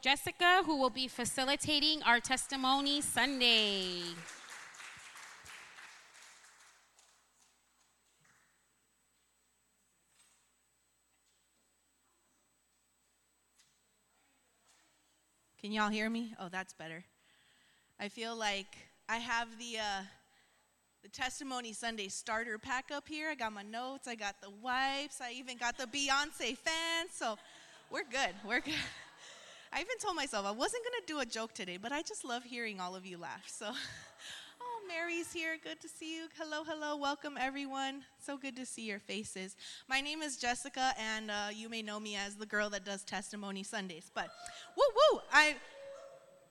Jessica, who will be facilitating our Testimony Sunday. Can y'all hear me? Oh, that's better. I feel like I have the uh, the testimony Sunday starter pack up here. I got my notes, I got the wipes, I even got the Beyonce fans. So we're good. We're good. I even told myself I wasn't gonna do a joke today, but I just love hearing all of you laugh. So, oh, Mary's here. Good to see you. Hello, hello. Welcome, everyone. So good to see your faces. My name is Jessica, and uh, you may know me as the girl that does testimony Sundays. But woo woo! I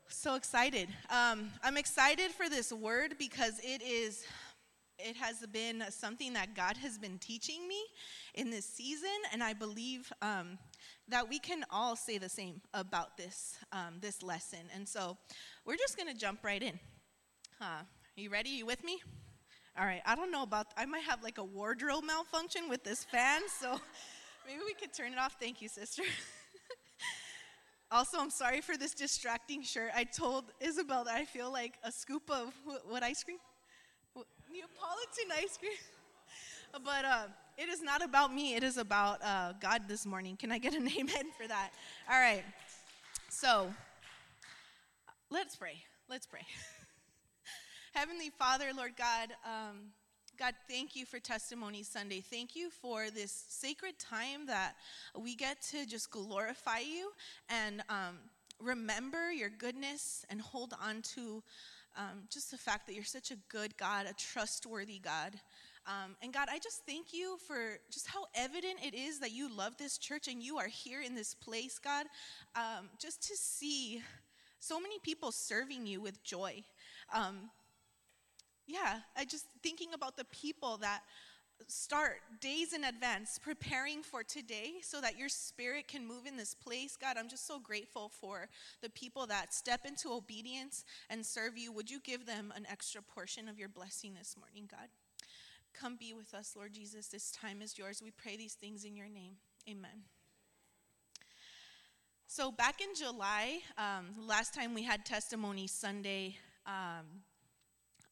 so excited. Um, I'm excited for this word because it is it has been something that God has been teaching me in this season, and I believe um, that we can all say the same about this um, this lesson. And so, we're just gonna jump right in. Huh? You ready? You with me? All right. I don't know about. I might have like a wardrobe malfunction with this fan, so maybe we could turn it off. Thank you, sister. Also, I'm sorry for this distracting shirt. I told Isabel that I feel like a scoop of what, what ice cream? Neapolitan ice cream. but uh, it is not about me, it is about uh, God this morning. Can I get an amen for that? All right. So, let's pray. Let's pray. Heavenly Father, Lord God, um, God, thank you for Testimony Sunday. Thank you for this sacred time that we get to just glorify you and um, remember your goodness and hold on to um, just the fact that you're such a good God, a trustworthy God. Um, and God, I just thank you for just how evident it is that you love this church and you are here in this place, God. Um, just to see so many people serving you with joy. Um, yeah, I just thinking about the people that start days in advance preparing for today so that your spirit can move in this place. God, I'm just so grateful for the people that step into obedience and serve you. Would you give them an extra portion of your blessing this morning, God? Come be with us, Lord Jesus. This time is yours. We pray these things in your name. Amen. So, back in July, um, last time we had Testimony Sunday, um,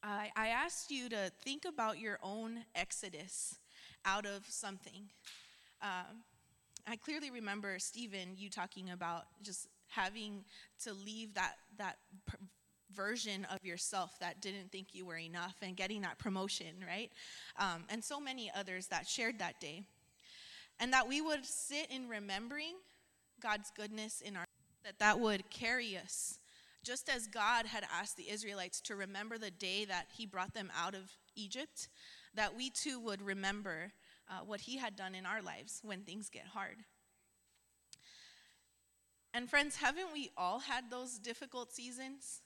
I, I asked you to think about your own exodus out of something. Um, I clearly remember, Stephen, you talking about just having to leave that, that version of yourself that didn't think you were enough and getting that promotion, right? Um, and so many others that shared that day. And that we would sit in remembering God's goodness in our that that would carry us just as God had asked the Israelites to remember the day that He brought them out of Egypt, that we too would remember uh, what He had done in our lives when things get hard. And, friends, haven't we all had those difficult seasons?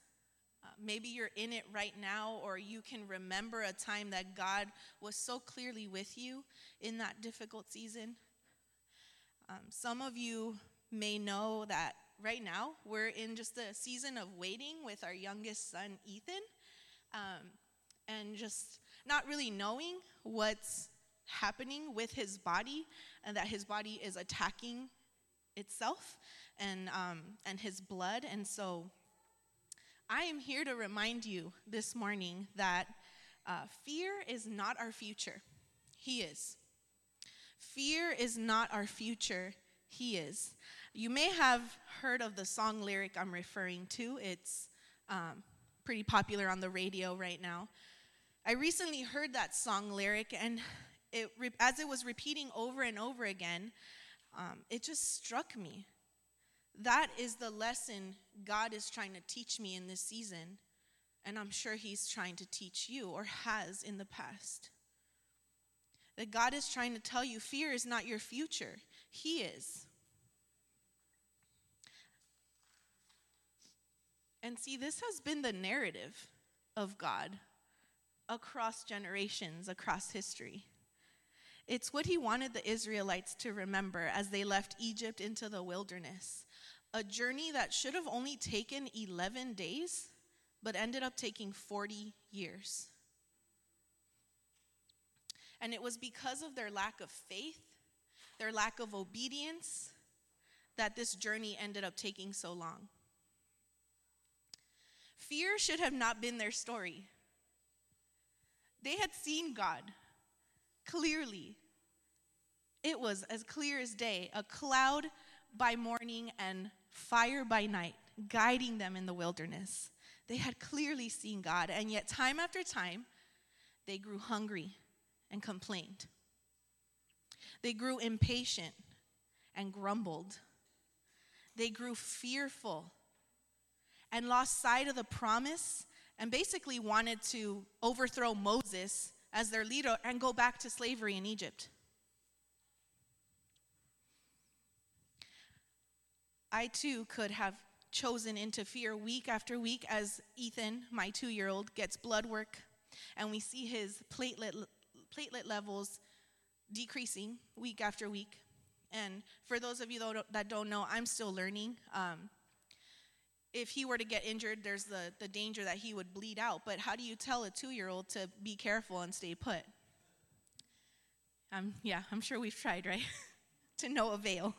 Uh, maybe you're in it right now, or you can remember a time that God was so clearly with you in that difficult season. Um, some of you may know that right now we're in just a season of waiting with our youngest son, Ethan, um, and just not really knowing what's happening with his body and that his body is attacking itself and, um, and his blood. And so I am here to remind you this morning that uh, fear is not our future. He is. Fear is not our future. He is. You may have heard of the song lyric I'm referring to. It's um, pretty popular on the radio right now. I recently heard that song lyric, and it, as it was repeating over and over again, um, it just struck me. That is the lesson God is trying to teach me in this season, and I'm sure He's trying to teach you or has in the past. That God is trying to tell you fear is not your future, He is. And see, this has been the narrative of God across generations, across history. It's what he wanted the Israelites to remember as they left Egypt into the wilderness. A journey that should have only taken 11 days, but ended up taking 40 years. And it was because of their lack of faith, their lack of obedience, that this journey ended up taking so long. Fear should have not been their story. They had seen God clearly. It was as clear as day, a cloud by morning and fire by night, guiding them in the wilderness. They had clearly seen God, and yet, time after time, they grew hungry and complained. They grew impatient and grumbled. They grew fearful and lost sight of the promise and basically wanted to overthrow Moses as their leader and go back to slavery in Egypt. I too could have chosen into fear week after week as Ethan, my two year old, gets blood work and we see his platelet, platelet levels decreasing week after week. And for those of you that don't know, I'm still learning. Um, if he were to get injured, there's the, the danger that he would bleed out. But how do you tell a two year old to be careful and stay put? Um, yeah, I'm sure we've tried, right? to no avail.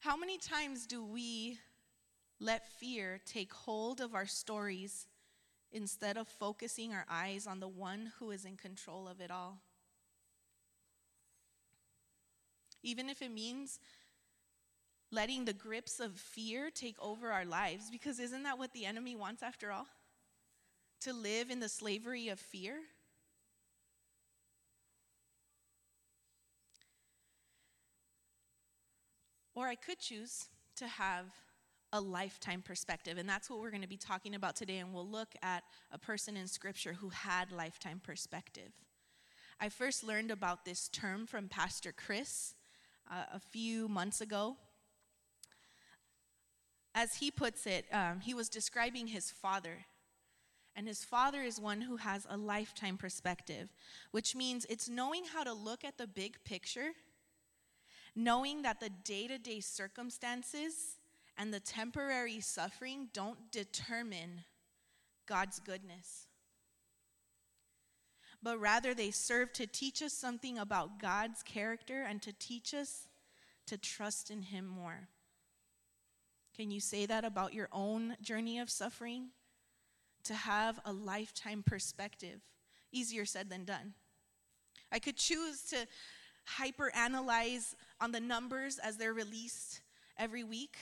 How many times do we let fear take hold of our stories instead of focusing our eyes on the one who is in control of it all? Even if it means letting the grips of fear take over our lives, because isn't that what the enemy wants after all? To live in the slavery of fear? Or I could choose to have a lifetime perspective. And that's what we're going to be talking about today. And we'll look at a person in Scripture who had lifetime perspective. I first learned about this term from Pastor Chris uh, a few months ago. As he puts it, um, he was describing his father. And his father is one who has a lifetime perspective, which means it's knowing how to look at the big picture, knowing that the day to day circumstances and the temporary suffering don't determine God's goodness but rather they serve to teach us something about God's character and to teach us to trust in Him more. Can you say that about your own journey of suffering? To have a lifetime perspective. Easier said than done. I could choose to hyper analyze on the numbers as they're released every week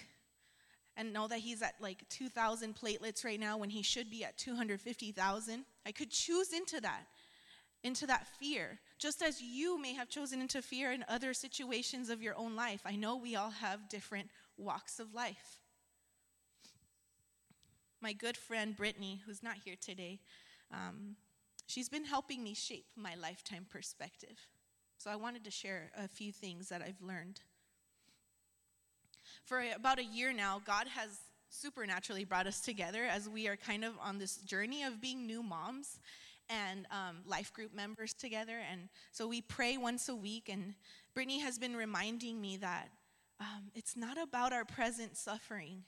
and know that he's at like 2,000 platelets right now when he should be at 250,000. I could choose into that into that fear, just as you may have chosen into fear in other situations of your own life. I know we all have different walks of life. My good friend Brittany, who's not here today, um, she's been helping me shape my lifetime perspective. So I wanted to share a few things that I've learned. For about a year now, God has supernaturally brought us together as we are kind of on this journey of being new moms and um, life group members together. And so we pray once a week. And Brittany has been reminding me that um, it's not about our present suffering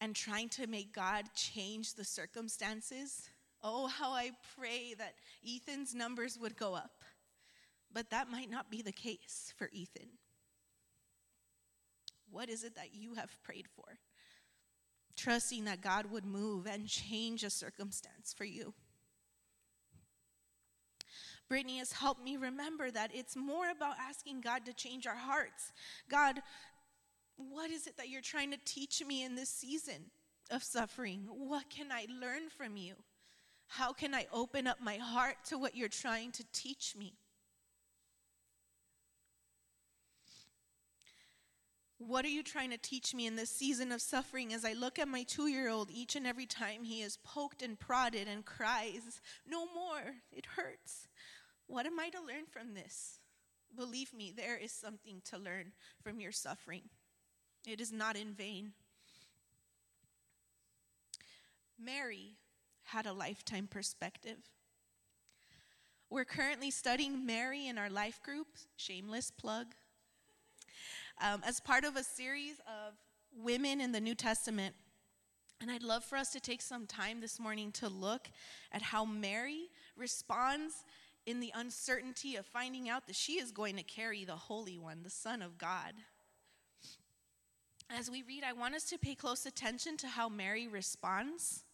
and trying to make God change the circumstances. Oh, how I pray that Ethan's numbers would go up. But that might not be the case for Ethan. What is it that you have prayed for? trusting that God would move and change a circumstance for you. Brittany has helped me remember that it's more about asking God to change our hearts. God, what is it that you're trying to teach me in this season of suffering? What can I learn from you? How can I open up my heart to what you're trying to teach me? What are you trying to teach me in this season of suffering as I look at my two year old each and every time he is poked and prodded and cries, No more, it hurts. What am I to learn from this? Believe me, there is something to learn from your suffering. It is not in vain. Mary had a lifetime perspective. We're currently studying Mary in our life group, shameless plug um, as part of a series of women in the New Testament. And I'd love for us to take some time this morning to look at how Mary responds in the uncertainty of finding out that she is going to carry the Holy One, the Son of God. As we read, I want us to pay close attention to how Mary responds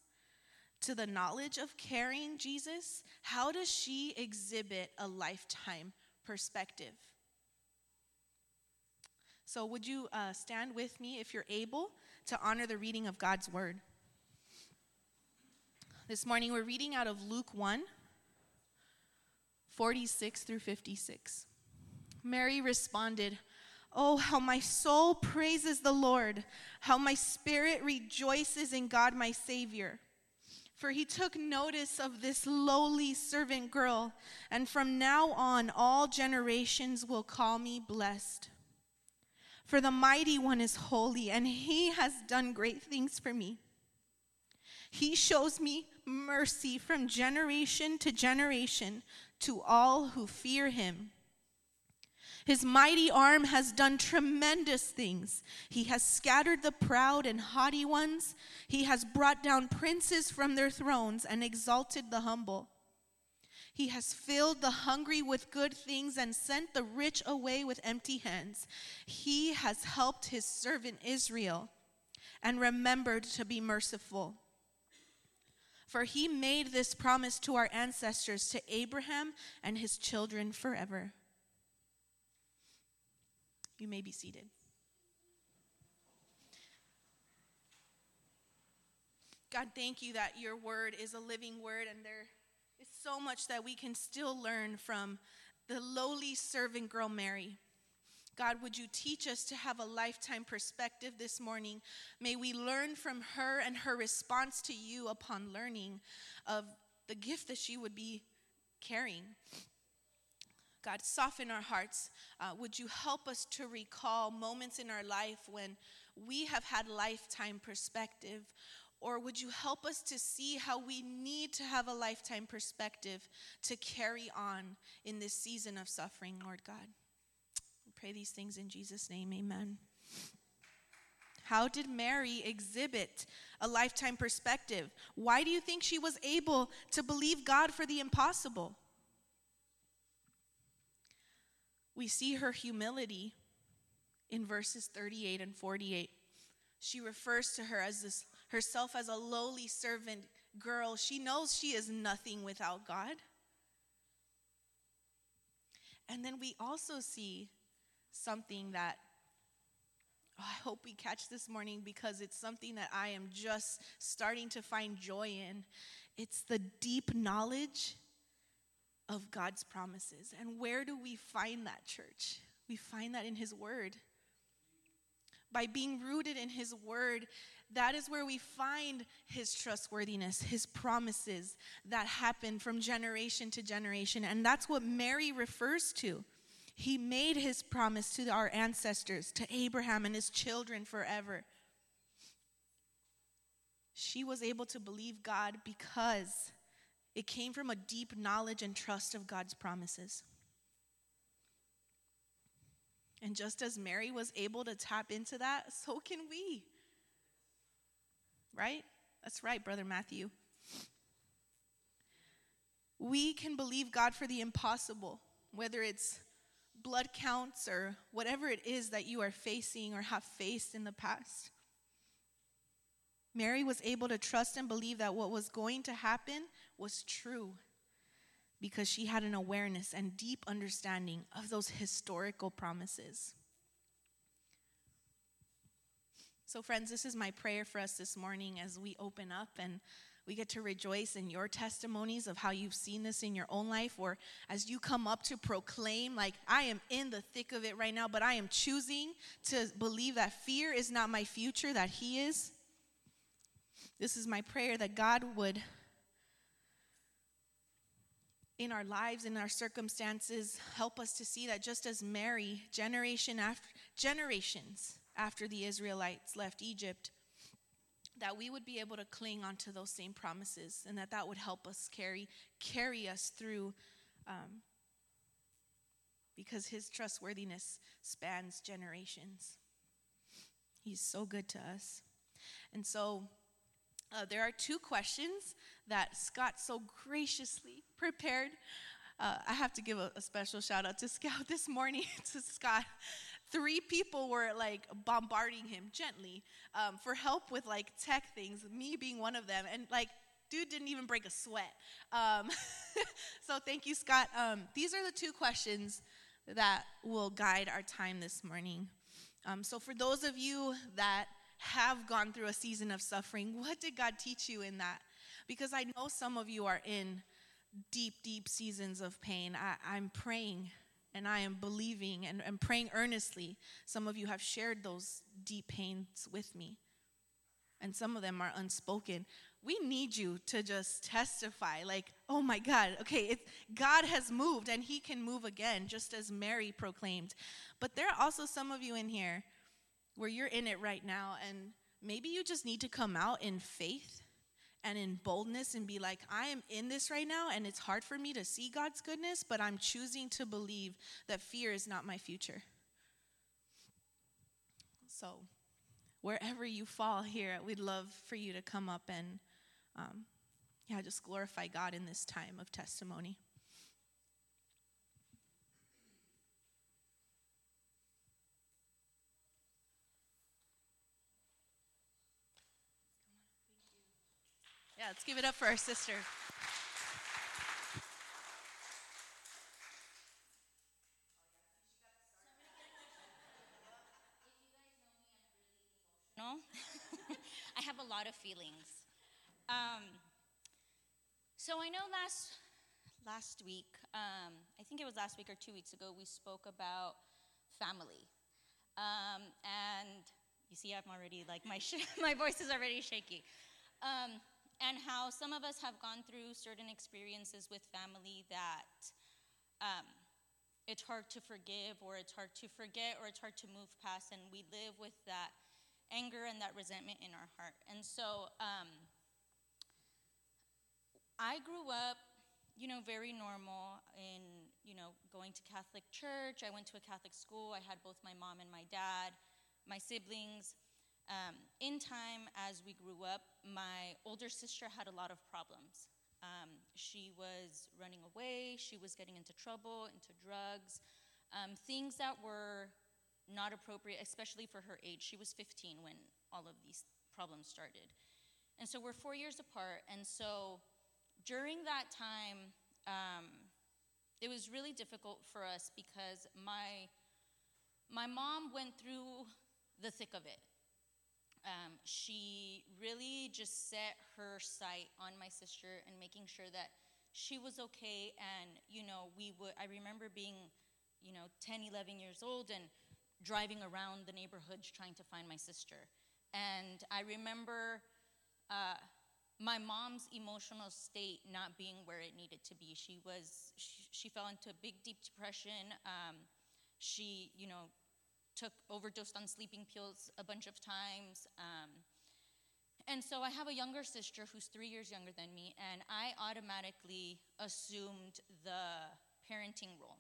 to the knowledge of carrying Jesus. How does she exhibit a lifetime perspective? So, would you uh, stand with me if you're able to honor the reading of God's word? This morning we're reading out of Luke 1 46 through 56. Mary responded, Oh, how my soul praises the Lord, how my spirit rejoices in God my Savior. For he took notice of this lowly servant girl, and from now on all generations will call me blessed. For the mighty one is holy, and he has done great things for me. He shows me mercy from generation to generation to all who fear him. His mighty arm has done tremendous things. He has scattered the proud and haughty ones. He has brought down princes from their thrones and exalted the humble. He has filled the hungry with good things and sent the rich away with empty hands. He has helped his servant Israel and remembered to be merciful. For he made this promise to our ancestors, to Abraham and his children forever. You may be seated. God, thank you that your word is a living word and there is so much that we can still learn from the lowly servant girl Mary. God, would you teach us to have a lifetime perspective this morning? May we learn from her and her response to you upon learning of the gift that she would be carrying. God, soften our hearts. Uh, would you help us to recall moments in our life when we have had lifetime perspective? Or would you help us to see how we need to have a lifetime perspective to carry on in this season of suffering, Lord God? pray these things in Jesus' name. Amen. How did Mary exhibit a lifetime perspective? Why do you think she was able to believe God for the impossible? We see her humility in verses 38 and 48. She refers to her as this herself as a lowly servant girl. She knows she is nothing without God. And then we also see something that oh, I hope we catch this morning because it's something that I am just starting to find joy in. It's the deep knowledge of God's promises. And where do we find that, church? We find that in His Word. By being rooted in His Word, that is where we find His trustworthiness, His promises that happen from generation to generation. And that's what Mary refers to. He made his promise to our ancestors, to Abraham and his children forever. She was able to believe God because it came from a deep knowledge and trust of God's promises. And just as Mary was able to tap into that, so can we. Right? That's right, Brother Matthew. We can believe God for the impossible, whether it's blood counts or whatever it is that you are facing or have faced in the past. Mary was able to trust and believe that what was going to happen was true because she had an awareness and deep understanding of those historical promises. So, friends, this is my prayer for us this morning as we open up and we get to rejoice in your testimonies of how you've seen this in your own life, or as you come up to proclaim, like, I am in the thick of it right now, but I am choosing to believe that fear is not my future, that He is. This is my prayer that God would, in our lives, in our circumstances, help us to see that just as Mary, generation after generations after the Israelites left Egypt, that we would be able to cling onto those same promises and that that would help us carry carry us through um, because his trustworthiness spans generations. He's so good to us. And so uh, there are two questions that scott so graciously prepared Uh, I have to give a, a special shout out to Scout this morning, to Scott. Three people were like bombarding him gently um, for help with like tech things, me being one of them. And like, dude didn't even break a sweat. Um, so thank you, Scott. Um, these are the two questions that will guide our time this morning. Um, so, for those of you that have gone through a season of suffering, what did God teach you in that? Because I know some of you are in deep, deep seasons of pain. I, am praying and I am believing and, and praying earnestly. Some of you have shared those deep pains with me, and some of them are unspoken. We need you to just testify, like, oh my God, okay, it's, God has moved and He can move again, just as Mary proclaimed. But there are also some of you in here where you're in it right now, and maybe you just need to come out in faith and in boldness and be like, I am in this right now, and it's hard for me to see God's goodness, but I'm choosing to believe that fear is not my future. So, wherever you fall here, we'd love for you to come up and, um, yeah, just glorify God in this time of testimony. Yeah, let's give it up for our sister. I have a lot of feelings. Um, so I know last last week, um, I think it was last week or two weeks ago, we spoke about family, um, and you see, I'm already like my sh- my voice is already shaky. And how some of us have gone through certain experiences with family that um, it's hard to forgive or it's hard to forget or it's hard to move past and we live with that anger and that resentment in our heart. And so um, i grew up you know very normal in you know going to catholic church. I went to a catholic school. I had both my mom and my dad my siblings um, in time, as we grew up, my older sister had a lot of problems. Um, she was running away, she was getting into trouble, into drugs, um, things that were not appropriate, especially for her age. She was 15 when all of these problems started. And so we're four years apart. And so during that time, um, it was really difficult for us because my, my mom went through the thick of it um, she really just set her sight on my sister and making sure that she was okay. And, you know, we would, I remember being, you know, 10, 11 years old and driving around the neighborhoods trying to find my sister. And I remember uh, my mom's emotional state not being where it needed to be. She was, she, she fell into a big, deep depression. Um, she, you know, took overdosed on sleeping pills a bunch of times. Um, and so I have a younger sister who's three years younger than me, and I automatically assumed the parenting role.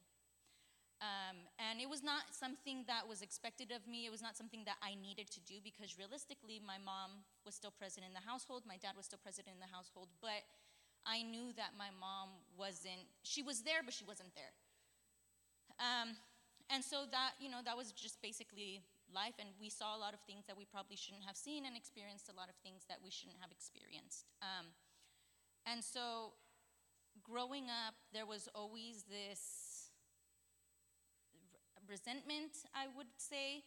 Um, and it was not something that was expected of me. It was not something that I needed to do because realistically, my mom was still present in the household, my dad was still present in the household, but I knew that my mom wasn't, she was there, but she wasn't there. Um, and so that, you know, that was just basically life, and we saw a lot of things that we probably shouldn't have seen and experienced a lot of things that we shouldn't have experienced. Um, and so growing up, there was always this resentment, I would say,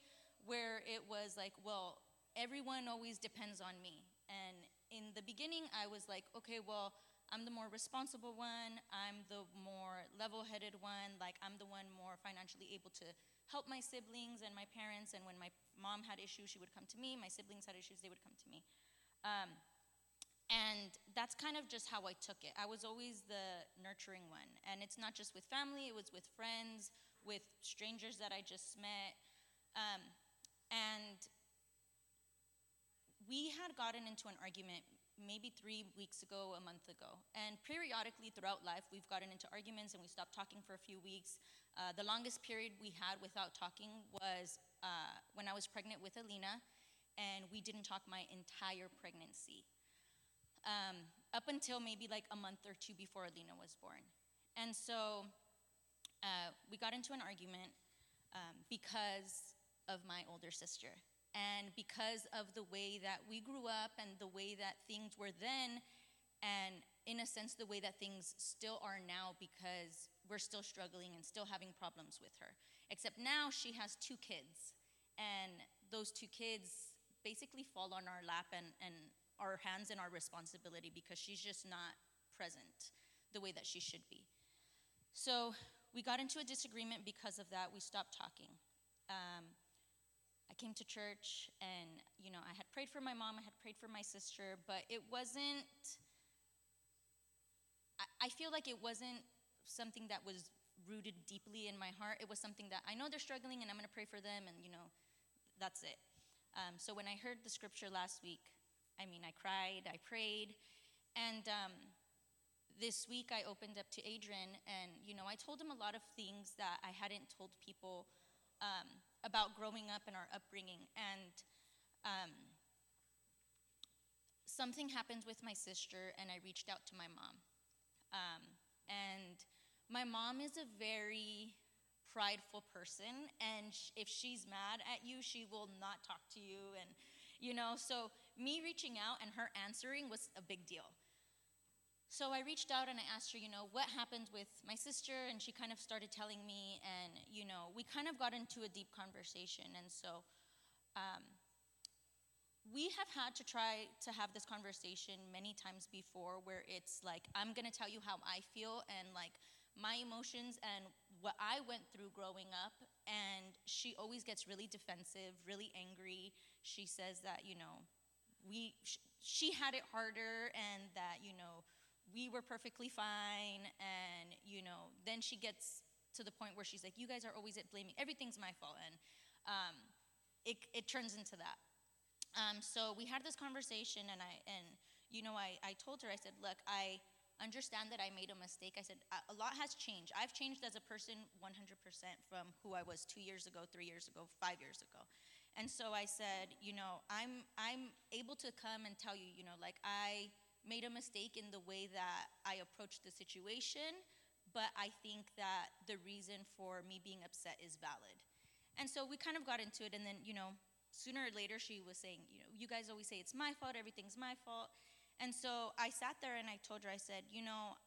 where it was like, well, everyone always depends on me. And in the beginning, I was like, okay, well, I'm the more responsible one, I'm the more level headed one, like I'm the one more financially able to help my siblings and my parents. And when my mom had issues, she would come to me. My siblings had issues, they would come to me. Um, and that's kind of just how I took it. I was always the nurturing one. And it's not just with family, it was with friends, with strangers that I just met. Um, and we had gotten into an argument maybe three weeks ago, a month ago. And periodically throughout life, we've gotten into arguments and we stopped talking for a few weeks. Uh, the longest period we had without talking was uh, when I was pregnant with Alina, and we didn't talk my entire pregnancy. Um, up until maybe like a month or two before Alina was born. And so uh, we got into an argument um, because of my older sister. And because of the way that we grew up and the way that things were then, and in a sense, the way that things still are now, because we're still struggling and still having problems with her. Except now she has two kids, and those two kids basically fall on our lap and, and our hands and our responsibility because she's just not present the way that she should be. So we got into a disagreement because of that. We stopped talking. Um, I came to church and, you know, I had prayed for my mom, I had prayed for my sister, but it wasn't, I, I feel like it wasn't something that was rooted deeply in my heart. It was something that I know they're struggling and I'm going to pray for them, and, you know, that's it. Um, so when I heard the scripture last week, I mean, I cried, I prayed, and um, this week I opened up to Adrian, and you know, I told him a lot of things that I hadn't told people um, about growing up and our upbringing. And um, something happened with my sister, and I reached out to my mom. Um, and my mom is a very prideful person, and sh- if she's mad at you, she will not talk to you. And, you know, so me reaching out and her answering was a big deal. So I reached out and I asked her, you know, what happened with my sister? And she kind of started telling me, and, you know, we kind of got into a deep conversation. And so um, we have had to try to have this conversation many times before where it's like, I'm going to tell you how I feel and like my emotions and what I went through growing up. And she always gets really defensive, really angry. She says that, you know, we, she had it harder and that, you know, we were perfectly fine and you know then she gets to the point where she's like you guys are always at blaming everything's my fault and um, it, it turns into that. Um, so we had this conversation and i and you know I, I told her i said look i understand that i made a mistake. I said a lot has changed. I've changed as a person 100% from who i was two years ago three years ago five years ago. And so i said you know i'm i'm able to come and tell you you know like i made a mistake in the way that I approached the situation, but I think that the reason for me being upset is valid. And so we kind of got into it, and then, you know, sooner or later she was saying, you know, you guys always say it's my fault, everything's my fault. And so I sat there and I told her, I said, you know,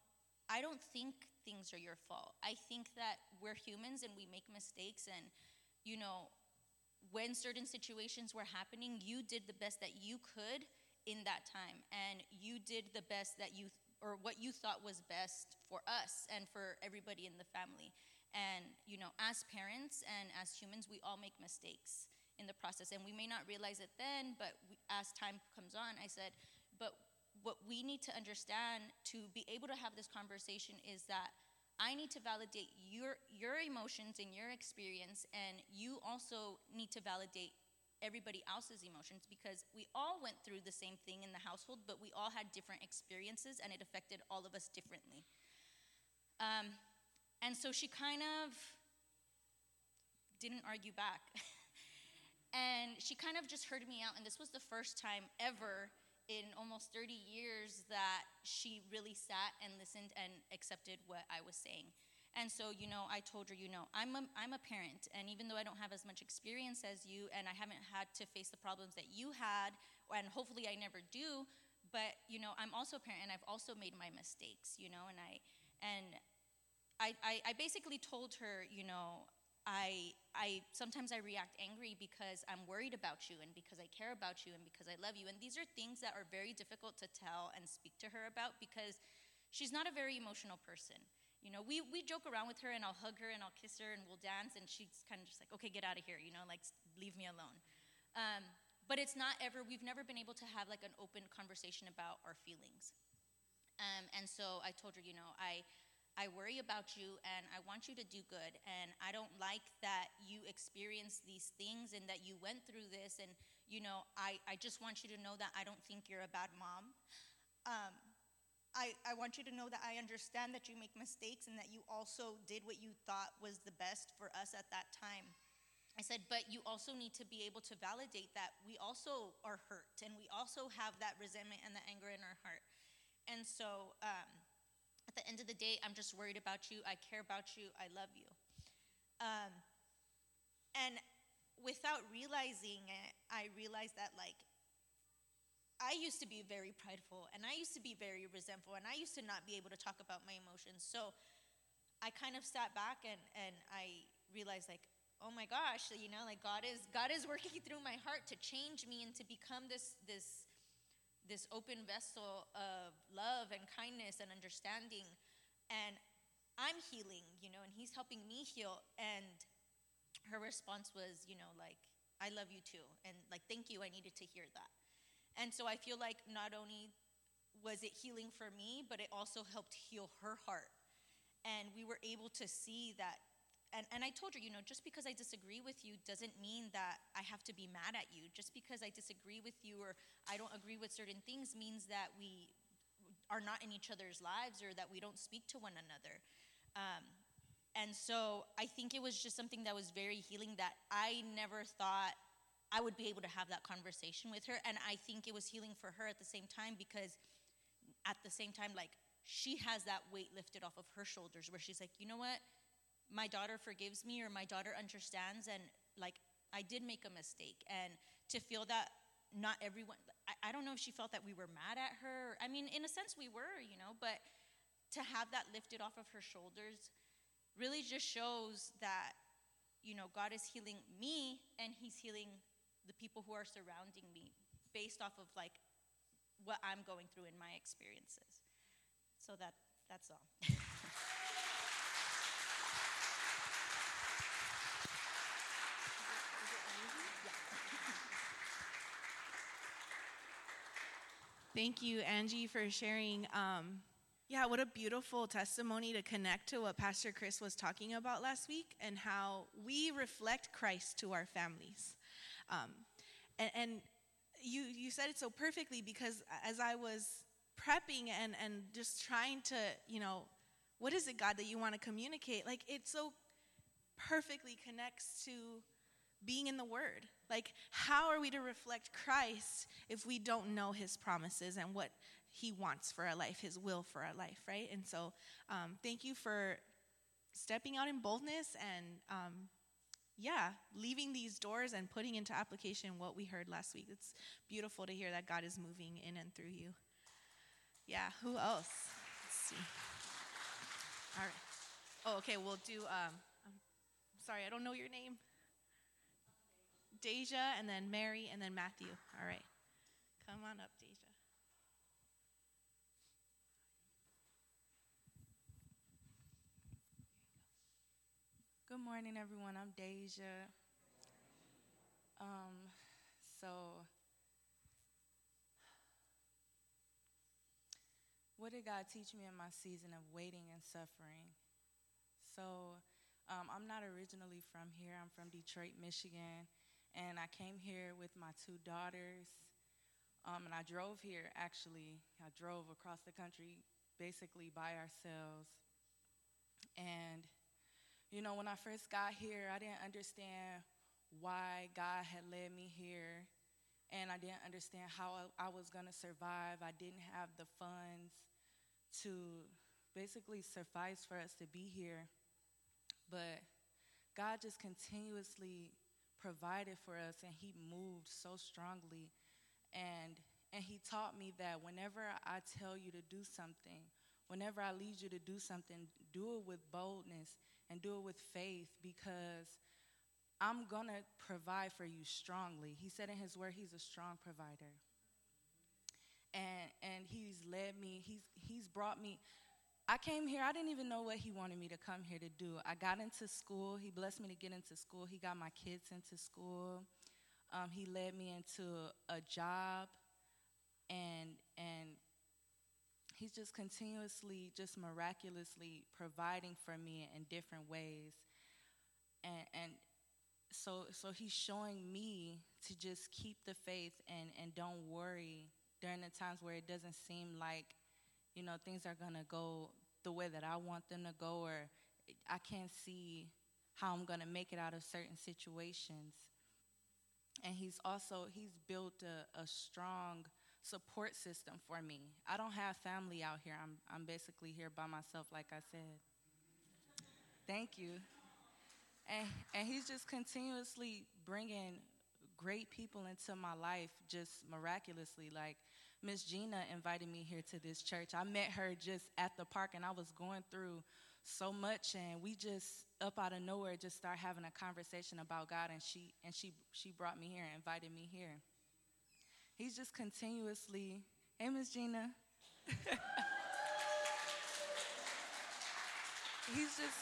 I don't think things are your fault. I think that we're humans and we make mistakes, and, you know, when certain situations were happening, you did the best that you could in that time and you did the best that you or what you thought was best for us and for everybody in the family. And you know as parents and as humans we all make mistakes in the process and we may not realize it then but we, as time comes on i said but what we need to understand to be able to have this conversation is that i need to validate your your emotions and your experience and you also need to validate everybody else's emotions because we all went through the same thing in the household, but we all had different experiences and it affected all of us differently. Um, and so she kind of didn't argue back. and she kind of just heard me out. And this was the first time ever in almost 30 years that she really sat and listened and accepted what I was saying. And so, you know, I told her, you know, I'm a, I'm a parent, and even though I don't have as much experience as you, and I haven't had to face the problems that you had, and hopefully I never do, but you know, I'm also a parent, and I've also made my mistakes, you know, and I, and I, I, I basically told her, you know, I, I sometimes I react angry because I'm worried about you and because I care about you and because I love you. And these are things that are very difficult to tell and speak to her about because she's not a very emotional person. You know, we, we joke around with her and I'll hug her and I'll kiss her and we'll dance and she's kind of just like, okay, get out of here, you know, like leave me alone. Um, but it's not ever, we've never been able to have like an open conversation about our feelings. Um, and so I told her, you know, I, I worry about you and I want you to do good. And I don't like that you experience these things and that you went through this. And, you know, I, I just want you to know that I don't think you're a bad mom. Um, I, I want you to know that I understand that you make mistakes and that you also did what you thought was the best for us at that time. I said, but you also need to be able to validate that we also are hurt and we also have that resentment and the anger in our heart. And so um, at the end of the day, I'm just worried about you. I care about you. I love you. Um, and without realizing it, I realized that, like, I used to be very prideful and I used to be very resentful and I used to not be able to talk about my emotions. So I kind of sat back and, and I realized, like, oh my gosh, you know, like God is God is working through my heart to change me and to become this this this open vessel of love and kindness and understanding. And I'm healing, you know, and he's helping me heal. And her response was, you know, like, I love you too. And like, thank you, I needed to hear that. And so I feel like not only was it healing for me, but it also helped heal her heart. And we were able to see that and, and I told her, you know, just because I disagree with you doesn't mean that I have to be mad at you. Just because I disagree with you or I don't agree with certain things means that we are not in each other's lives or that we don't speak to one another. Um, and so I think it was just something that was very healing that I never thought I would be able to have that conversation with her. And I think it was healing for her at the same time because at the same time, like, she has that weight lifted off of her shoulders where she's like, you know what? my daughter forgives me or my daughter understands and like I did make a mistake and to feel that not everyone I, I, don't know if she felt that we were mad at her. I mean, in a sense we were, you know, but to have that lifted off of her shoulders really just shows that, you know, God is healing me and He's healing the people who are surrounding me based off of like what I'm going through in my experiences. So that that's all. Thank you, Angie, for sharing. Um, yeah, what a beautiful testimony to connect to what Pastor Chris was talking about last week and how we reflect Christ to our families. Um, and, and you, you said it so perfectly because as I was prepping and, and just trying to, you know, what is it, God, that you want to communicate? Like, it so perfectly connects to being in the Word. Like, how are we to reflect Christ if we don't know His promises and what He wants for our life, His will for our life, right? And so, um, thank you for stepping out in boldness and, um, yeah, leaving these doors and putting into application what we heard last week. It's beautiful to hear that God is moving in and through you. Yeah, who else? Let's see. All right. Oh, okay, we'll do, um, I'm sorry, I don't know your name. Deja, and then Mary, and then Matthew. All right. Come on up, Deja. Good morning, everyone. I'm Deja. Um, so, what did God teach me in my season of waiting and suffering? So, um, I'm not originally from here. I'm from Detroit, Michigan and I came here with my two daughters. Um, and I drove here actually. I drove across the country basically by ourselves. And, you know, when I first got here, I didn't understand why God had led me here. And I didn't understand how I, was going to survive. I didn't have the funds to basically suffice for us to be here. But God just continuously provided for us and he moved so strongly and and he taught me that whenever I tell you to do something, whenever I lead you to do something, do it with boldness and do it with faith because I'm going to provide for you strongly. He said in his word he's a strong provider. And and he's led me, he's he's brought me I came here, I didn't even know what he wanted me to come here to do. I got into school. He blessed me to get into school. He got my kids into school. Um, he led me into a job, and and he's just continuously, just miraculously providing for me in different ways. And and so so he's showing me to just keep the faith and and don't worry during the times where it doesn't seem like you know, things are going to go the way that I want them to go, or I can't see how I'm going to make it out of certain situations. And he's also, he's built a, a strong support system for me. I don't have family out here. I'm, I'm basically here by myself, like I said. Thank you. And, and he's just continuously bringing great people into my life just miraculously. Like Miss Gina invited me here to this church. I met her just at the park, and I was going through so much, and we just up out of nowhere just start having a conversation about God, and she and she she brought me here and invited me here. He's just continuously, hey Miss Gina. He's just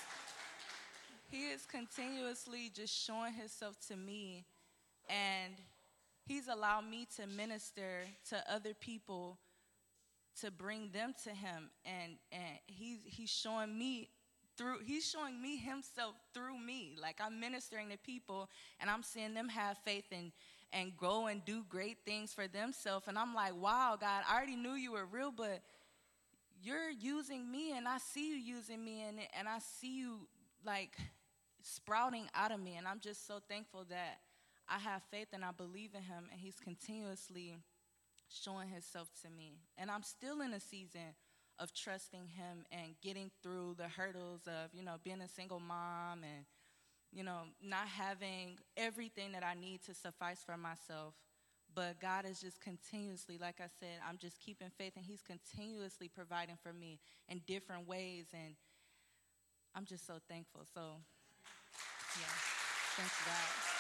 he is continuously just showing himself to me. And he's allowed me to minister to other people to bring them to him. And and he's he's showing me through he's showing me himself through me. Like i'm ministering to people and i'm seeing them have faith and and go and do great things for themselves. And i'm like wow god i already knew you were real but you're using me and i see you using me and and i see you like sprouting out of me. And i'm just so thankful that i have faith and i believe in him and he's continuously showing himself to me. And i'm still in a season of trusting him and getting through the hurdles of, you know, being a single mom and, you know, not having everything that I need to suffice for myself. But God is just continuously, like I said, I'm just keeping faith and He's continuously providing for me in different ways. And I'm just so thankful. So, yeah, thanks God.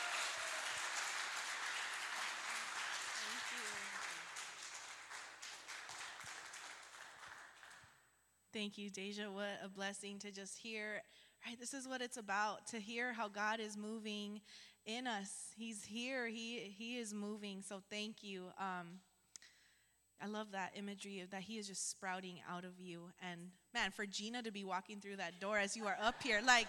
Thank you, Deja. What a blessing to just hear. Right, this is what it's about to hear how God is moving in us. He's here. He He is moving. So thank you. Um, I love that imagery of that He is just sprouting out of you. And man, for Gina to be walking through that door as you are up here, like,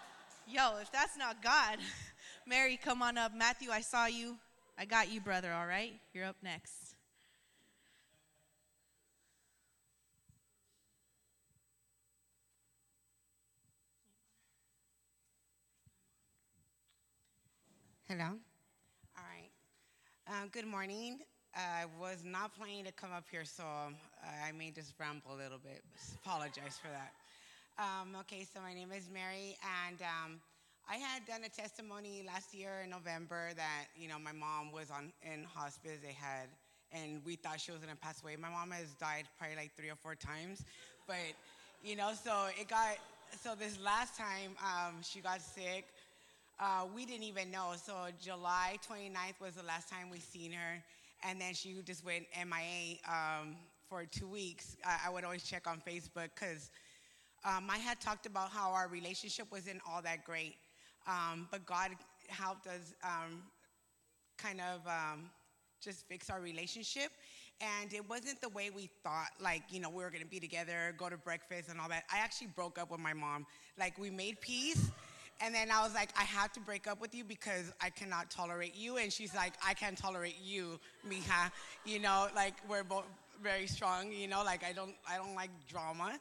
yo, if that's not God, Mary, come on up. Matthew, I saw you. I got you, brother. All right, you're up next. Hello. All right. Um, good morning. I was not planning to come up here, so um, I may just ramble a little bit. Apologize for that. Um, okay, so my name is Mary, and um, I had done a testimony last year in November that you know my mom was on in hospice. They had, and we thought she was gonna pass away. My mom has died probably like three or four times, but you know, so it got so this last time um, she got sick uh, we didn't even know. So July 29th was the last time we seen her, and then she just went MIA um, for two weeks. I, I, would always check on Facebook because um, I had talked about how our relationship wasn't all that great, um, but God helped us um, kind of um, just fix our relationship. And it wasn't the way we thought, like, you know, we were gonna be together, go to breakfast and all that. I actually broke up with my mom. Like, we made peace and then I was like, I have to break up with you because I cannot tolerate you. And she's like, I can't tolerate you, mija. You know, like we're both very strong. You know, like I don't, I don't like drama,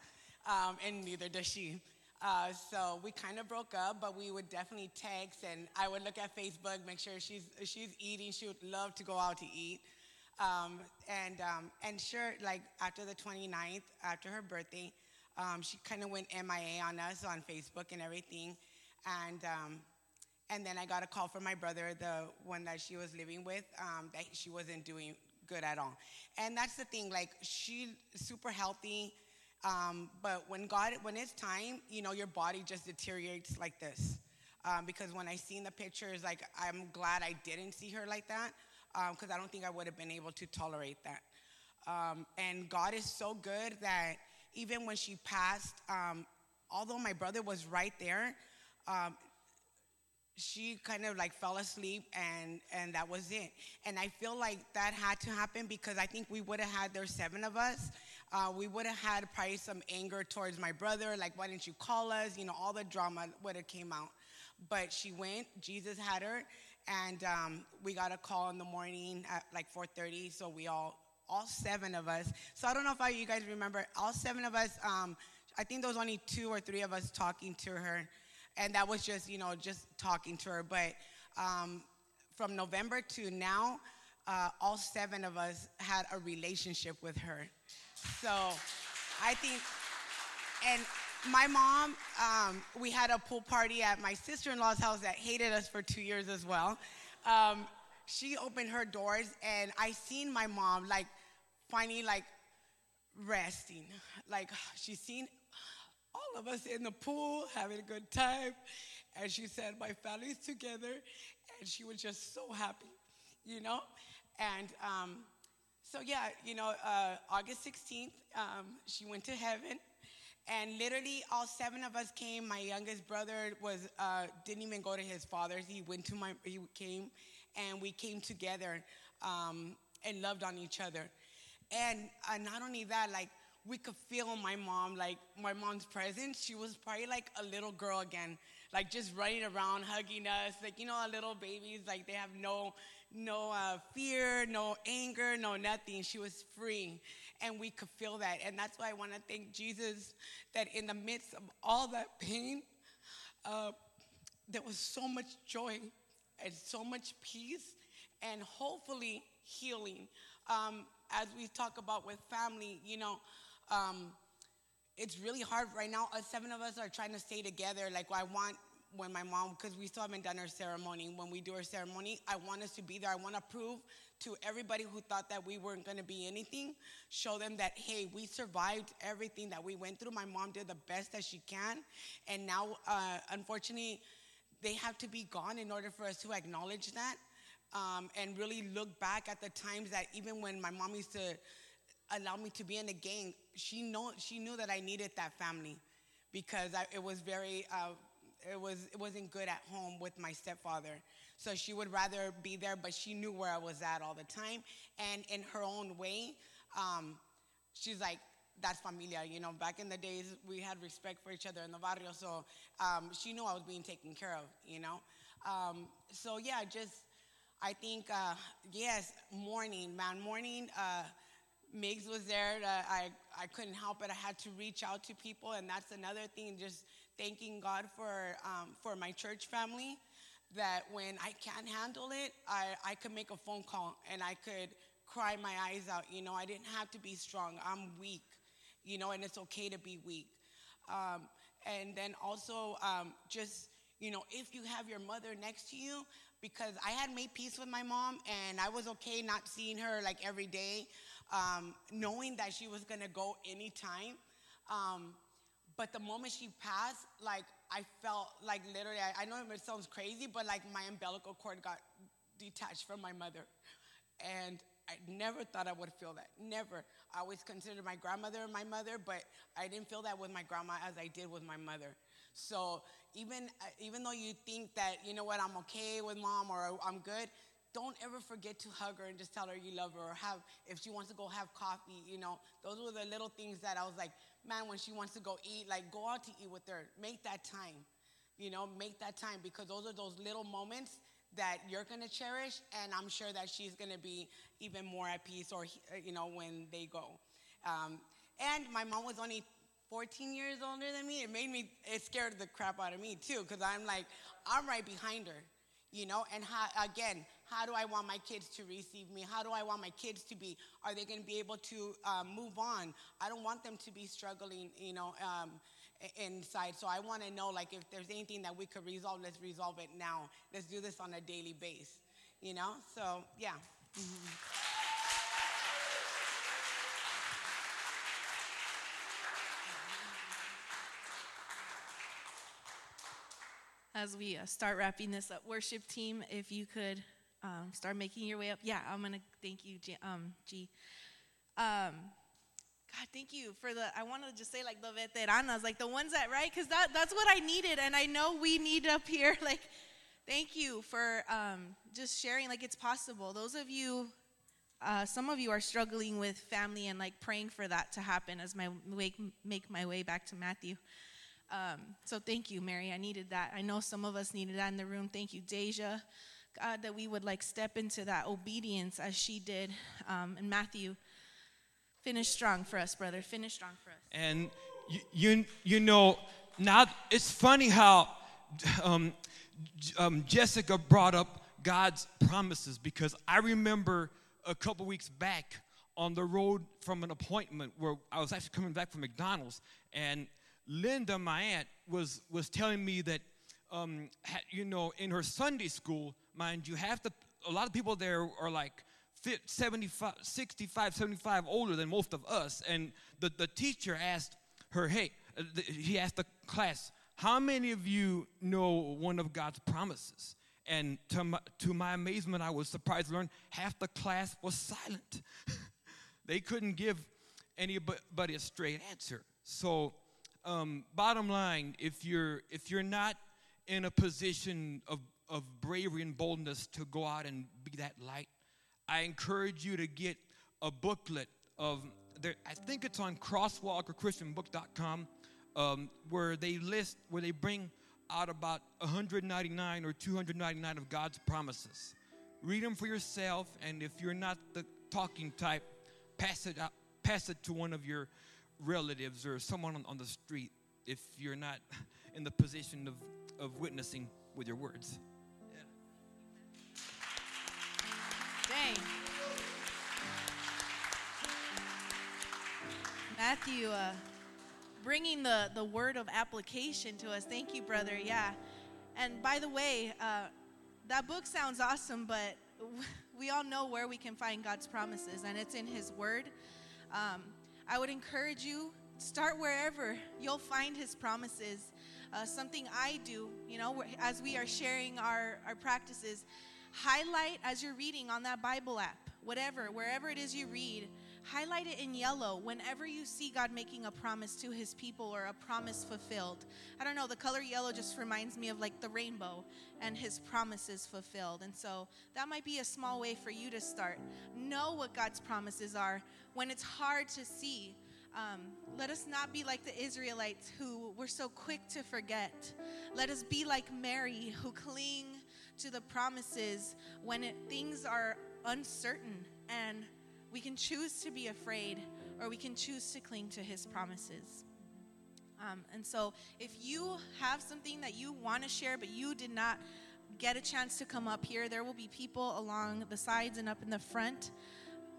um, and neither does she. Uh, so we kind of broke up, but we would definitely text, and I would look at Facebook, make sure she's she's eating. She would love to go out to eat. Um, and um, and sure, like after the 29th, after her birthday, um, she kind of went MIA on us on Facebook and everything and um, and then I got a call from my brother, the one that she was living with, um, that she wasn't doing good at all. And that's the thing, like she's super healthy, um, but when God, when it's time, you know, your body just deteriorates like this. Um, because when I seen the pictures, like I'm glad I didn't see her like that, because um, I don't think I would have been able to tolerate that. Um, and God is so good that even when she passed, um, although my brother was right there, um, she kind of like fell asleep and and that was it. And i feel like that had to happen because i think we would have had there seven of us uh, we would have had probably some anger towards my brother like why didn't you call us? You know all the drama would have came out. But she went jesus had her and um, we got a call in the morning at like 4.30 so we all all seven of us. So i don't know if you guys remember all seven of us um, i think there was only two or three of us talking to her and that was just you know just talking to her but um, from november to now uh, all seven of us had a relationship with her. So I think, and my mom, um, we had a pool party at my sister in law's house that hated us for two years as well. Um, she opened her doors, and I seen my mom like finally like resting. Like she's seen all of us in the pool having a good time. And she said, My family's together. And she was just so happy, you know? And um, so, yeah, you know, uh, August 16th, um, she went to heaven. And literally, all seven of us came. My youngest brother was uh, didn't even go to his father's. He went to my. He came, and we came together um, and loved on each other. And uh, not only that, like we could feel my mom, like my mom's presence. She was probably like a little girl again, like just running around, hugging us, like you know, our little babies, like they have no, no uh, fear, no anger, no nothing. She was free, and we could feel that, and that's why I want to thank Jesus that in the midst of all that pain, uh, there was so much joy and so much peace, and hopefully healing. Um, as we talk about with family, you know, um, it's really hard right now. Us seven of us are trying to stay together. Like I want when my mom, because we still haven't done our ceremony. When we do our ceremony, I want us to be there. I want to prove to everybody who thought that we weren't going to be anything, show them that hey, we survived everything that we went through. My mom did the best that she can, and now, uh, unfortunately, they have to be gone in order for us to acknowledge that. Um, and really look back at the times that even when my mom used to allow me to be in the gang, she know she knew that I needed that family because I, it was very uh, it was it wasn't good at home with my stepfather. So she would rather be there, but she knew where I was at all the time. And in her own way, um, she's like, that's familia. You know, back in the days, we had respect for each other in the barrio. So um, she knew I was being taken care of, you know. Um, so yeah, just, I think, uh, yes, mourning, man, mourning. Uh, Migs was there. Uh, I, I couldn't help it. I had to reach out to people. And that's another thing, just thanking God for, um, for my church family that when I can't handle it, I, I could make a phone call and I could cry my eyes out. You know, I didn't have to be strong. I'm weak, you know, and it's okay to be weak. Um, and then also, um, just, you know, if you have your mother next to you, because I had made peace with my mom and I was okay not seeing her like every day, um, knowing that she was gonna go anytime. Um, but the moment she passed, like I felt like literally, I, I know it sounds crazy, but like my umbilical cord got detached from my mother. And I never thought I would feel that. Never. I always considered my grandmother my mother, but I didn't feel that with my grandma as I did with my mother. So even uh, even though you think that you know what I'm okay with mom or I'm good, don't ever forget to hug her and just tell her you love her or have if she wants to go have coffee. You know, those were the little things that I was like, man, when she wants to go eat, like go out to eat with her. Make that time. You know, make that time because those are those little moments that you're going to cherish and i'm sure that she's going to be even more at peace or you know when they go um, and my mom was only 14 years older than me it made me it scared the crap out of me too because i'm like i'm right behind her you know and how, again how do i want my kids to receive me how do i want my kids to be are they going to be able to um, move on i don't want them to be struggling you know um, inside. So I want to know, like, if there's anything that we could resolve, let's resolve it now. Let's do this on a daily base, you know? So, yeah. Mm-hmm. As we uh, start wrapping this up, worship team, if you could um, start making your way up. Yeah, I'm going to thank you, G. Um, G. Um, God, thank you for the, I want to just say like the veteranas, like the ones that, right? Because that, that's what I needed. And I know we need up here. Like, thank you for um, just sharing like it's possible. Those of you, uh, some of you are struggling with family and like praying for that to happen as my way, make my way back to Matthew. Um, so thank you, Mary. I needed that. I know some of us needed that in the room. Thank you, Deja. God, that we would like step into that obedience as she did um, in Matthew Finish strong for us, brother. Finish strong for us. And you, you, you know, now it's funny how um, um, Jessica brought up God's promises because I remember a couple weeks back on the road from an appointment where I was actually coming back from McDonald's, and Linda, my aunt, was was telling me that, um, ha- you know, in her Sunday school, mind you, half the a lot of people there are like 75, 65, 75 older than most of us, and the, the teacher asked her, hey, uh, he asked the class, how many of you know one of God's promises? And to my, to my amazement, I was surprised to learn half the class was silent. they couldn't give anybody a straight answer. So, um, bottom line, if you're if you're not in a position of, of bravery and boldness to go out and be that light, I encourage you to get a booklet of there, I think it's on Crosswalk or ChristianBook.com, um, where they list where they bring out about 199 or 299 of God's promises. Read them for yourself, and if you're not the talking type, pass it out, pass it to one of your relatives or someone on, on the street if you're not in the position of, of witnessing with your words. Matthew, uh, bringing the, the word of application to us. Thank you, brother. Yeah. And by the way, uh, that book sounds awesome, but we all know where we can find God's promises, and it's in His Word. Um, I would encourage you start wherever you'll find His promises. Uh, something I do, you know, as we are sharing our, our practices, highlight as you're reading on that Bible app, whatever, wherever it is you read, highlight it in yellow whenever you see God making a promise to his people or a promise fulfilled. I don't know, the color yellow just reminds me of like the rainbow and his promises fulfilled. And so that might be a small way for you to start. Know what God's promises are when it's hard to see. Um, let us not be like the Israelites who were so quick to forget. Let us be like Mary who cling to the promises when it, things are uncertain and we can choose to be afraid or we can choose to cling to his promises. Um, and so, if you have something that you want to share, but you did not get a chance to come up here, there will be people along the sides and up in the front.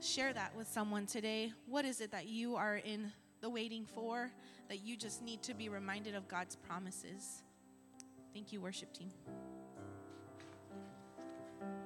Share that with someone today. What is it that you are in the waiting for that you just need to be reminded of God's promises? Thank you, worship team.